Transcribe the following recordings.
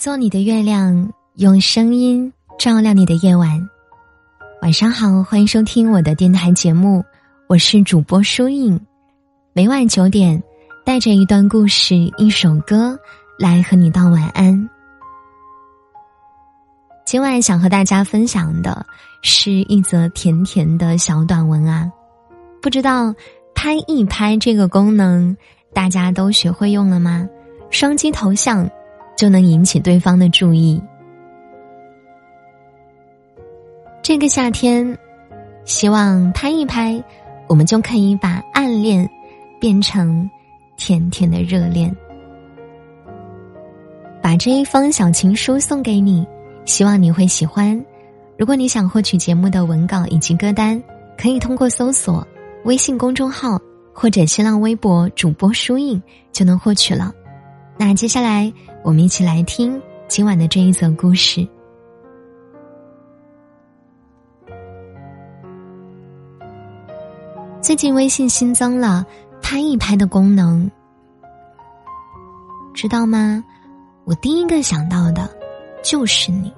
做你的月亮，用声音照亮你的夜晚。晚上好，欢迎收听我的电台节目，我是主播舒影。每晚九点，带着一段故事、一首歌来和你道晚安。今晚想和大家分享的是一则甜甜的小短文啊，不知道拍一拍这个功能大家都学会用了吗？双击头像。就能引起对方的注意。这个夏天，希望拍一拍，我们就可以把暗恋变成甜甜的热恋。把这一封小情书送给你，希望你会喜欢。如果你想获取节目的文稿以及歌单，可以通过搜索微信公众号或者新浪微博主播书印就能获取了。那接下来。我们一起来听今晚的这一则故事。最近微信新增了拍一拍的功能，知道吗？我第一个想到的就是你。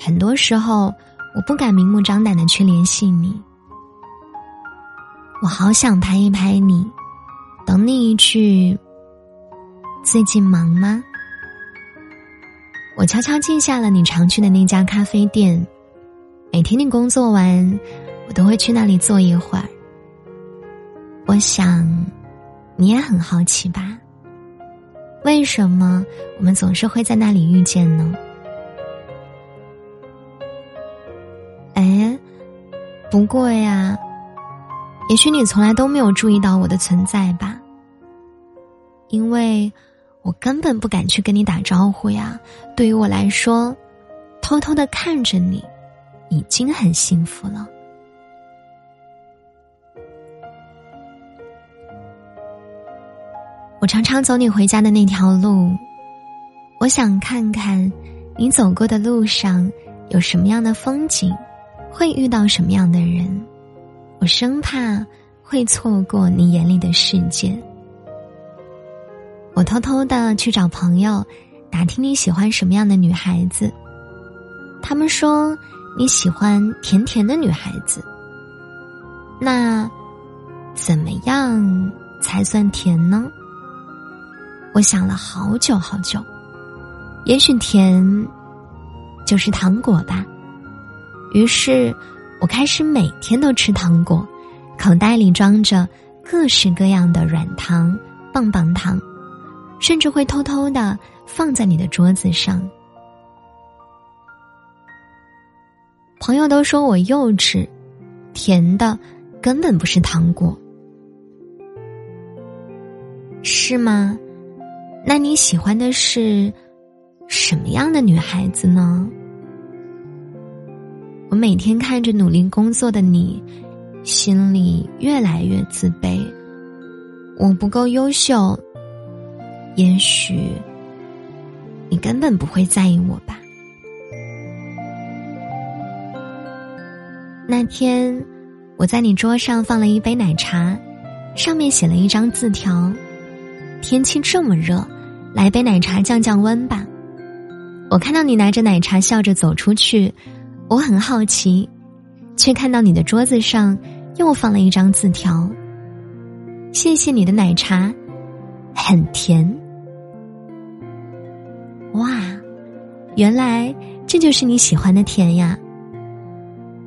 很多时候，我不敢明目张胆的去联系你，我好想拍一拍你，等你一句。最近忙吗？我悄悄记下了你常去的那家咖啡店，每天你工作完，我都会去那里坐一会儿。我想，你也很好奇吧？为什么我们总是会在那里遇见呢？哎，不过呀，也许你从来都没有注意到我的存在吧？因为。我根本不敢去跟你打招呼呀！对于我来说，偷偷的看着你，已经很幸福了。我常常走你回家的那条路，我想看看你走过的路上有什么样的风景，会遇到什么样的人，我生怕会错过你眼里的世界。我偷偷的去找朋友，打听你喜欢什么样的女孩子。他们说你喜欢甜甜的女孩子。那怎么样才算甜呢？我想了好久好久，也许甜就是糖果吧。于是我开始每天都吃糖果，口袋里装着各式各样的软糖、棒棒糖。甚至会偷偷的放在你的桌子上。朋友都说我幼稚，甜的根本不是糖果，是吗？那你喜欢的是什么样的女孩子呢？我每天看着努力工作的你，心里越来越自卑。我不够优秀。也许你根本不会在意我吧。那天我在你桌上放了一杯奶茶，上面写了一张字条：“天气这么热，来杯奶茶降降温吧。”我看到你拿着奶茶笑着走出去，我很好奇，却看到你的桌子上又放了一张字条：“谢谢你的奶茶，很甜。”原来这就是你喜欢的甜呀！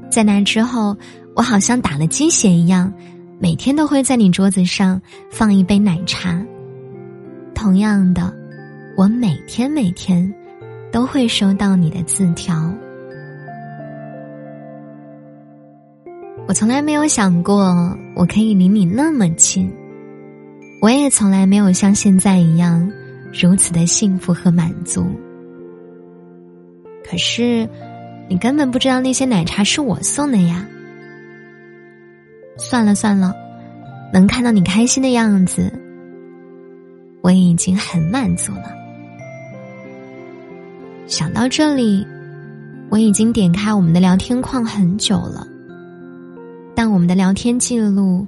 在那之后，我好像打了鸡血一样，每天都会在你桌子上放一杯奶茶。同样的，我每天每天都会收到你的字条。我从来没有想过我可以离你那么近，我也从来没有像现在一样。如此的幸福和满足，可是你根本不知道那些奶茶是我送的呀。算了算了，能看到你开心的样子，我已经很满足了。想到这里，我已经点开我们的聊天框很久了，但我们的聊天记录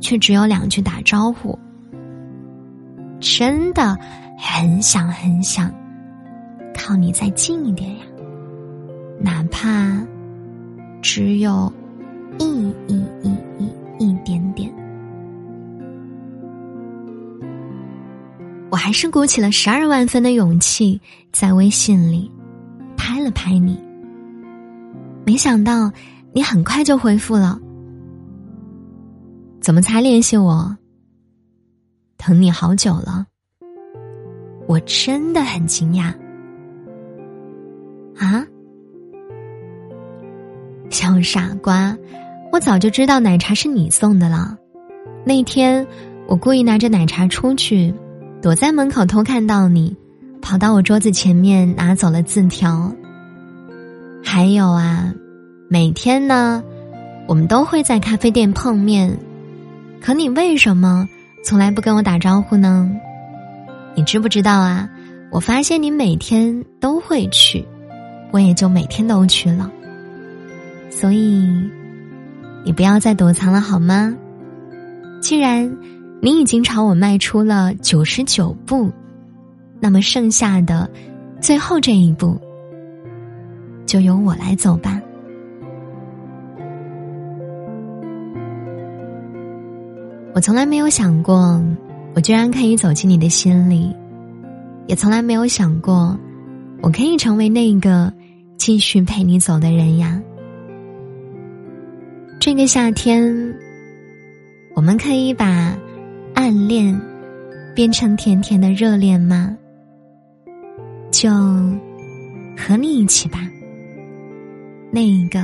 却只有两句打招呼。真的。很想很想靠你再近一点呀，哪怕只有一一一一一点点。我还是鼓起了十二万分的勇气，在微信里拍了拍你。没想到你很快就回复了，怎么才联系我？等你好久了，我真的很惊讶。小傻瓜，我早就知道奶茶是你送的了。那天我故意拿着奶茶出去，躲在门口偷看到你，跑到我桌子前面拿走了字条。还有啊，每天呢，我们都会在咖啡店碰面，可你为什么？从来不跟我打招呼呢，你知不知道啊？我发现你每天都会去，我也就每天都去了。所以，你不要再躲藏了好吗？既然你已经朝我迈出了九十九步，那么剩下的最后这一步，就由我来走吧。我从来没有想过，我居然可以走进你的心里，也从来没有想过，我可以成为那个继续陪你走的人呀。这个夏天，我们可以把暗恋变成甜甜的热恋吗？就和你一起吧，那一个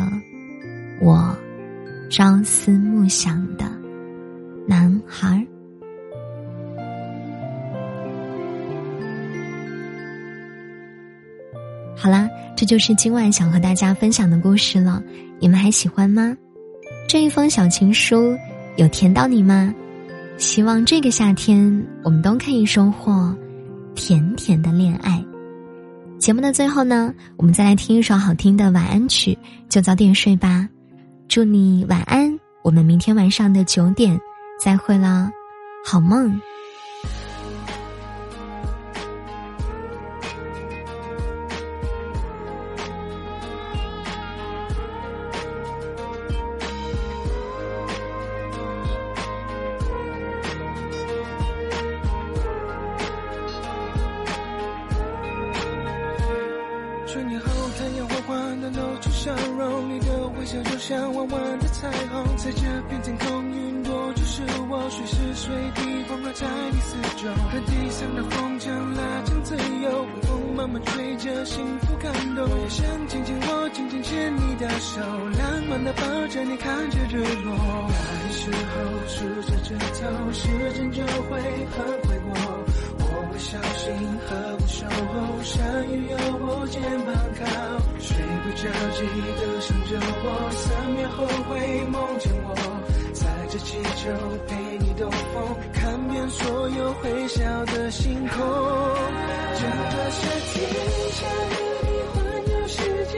我朝思暮想的。男孩，好啦，这就是今晚想和大家分享的故事了。你们还喜欢吗？这一封小情书有甜到你吗？希望这个夏天我们都可以收获甜甜的恋爱。节目的最后呢，我们再来听一首好听的晚安曲，就早点睡吧。祝你晚安，我们明天晚上的九点。再会了，好梦。像弯弯的彩虹，在这片天空，云朵就是我，随时随地环绕在你四周。和地上的风筝拉长自由，微风慢慢吹着，幸福感动。我也想紧紧握，紧紧牵你的手，浪漫的抱着你，看着日落。那时候数着指头，时间就会很快过。小心呵护守候，山雨有我肩膀靠，睡不着记得想着我？三秒后会梦见我，载着气球陪你兜风，看遍所有会笑的星空。整个夏天想和你环游世界，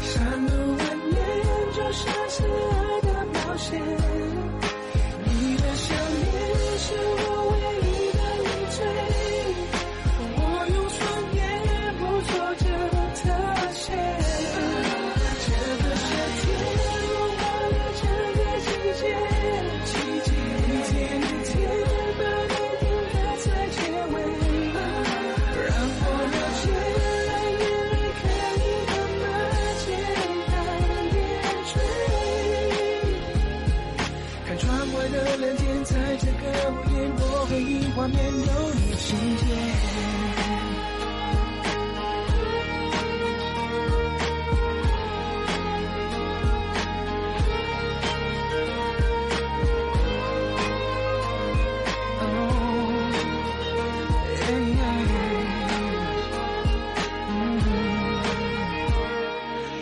山路蜿蜒就像是爱的冒险。画面有你情节。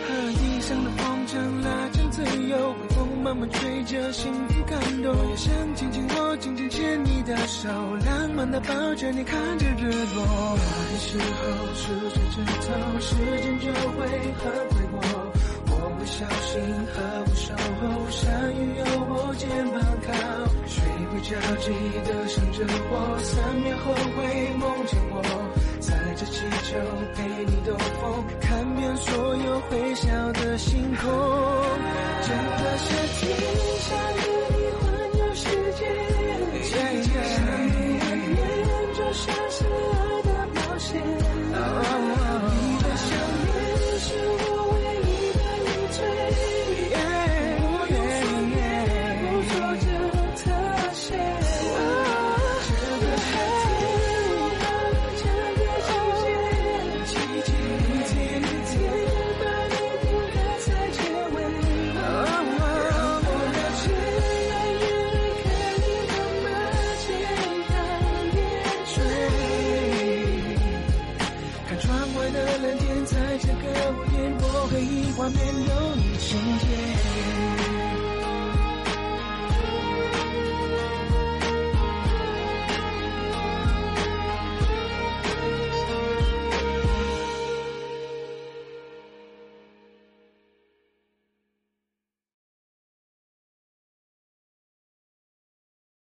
和一生的风筝拉成自由，微风慢慢吹着，幸福感动，我想静静。的手，浪漫的抱着你，看着日落。的时候数着指头，时间就会很快过。我会小心呵护守候，山雨有我肩膀靠，睡不着记得想着我？三秒后会梦见我。载。着气球陪你兜风，看遍所有会笑的星空。整个夏天下你。相信。画面有你情节。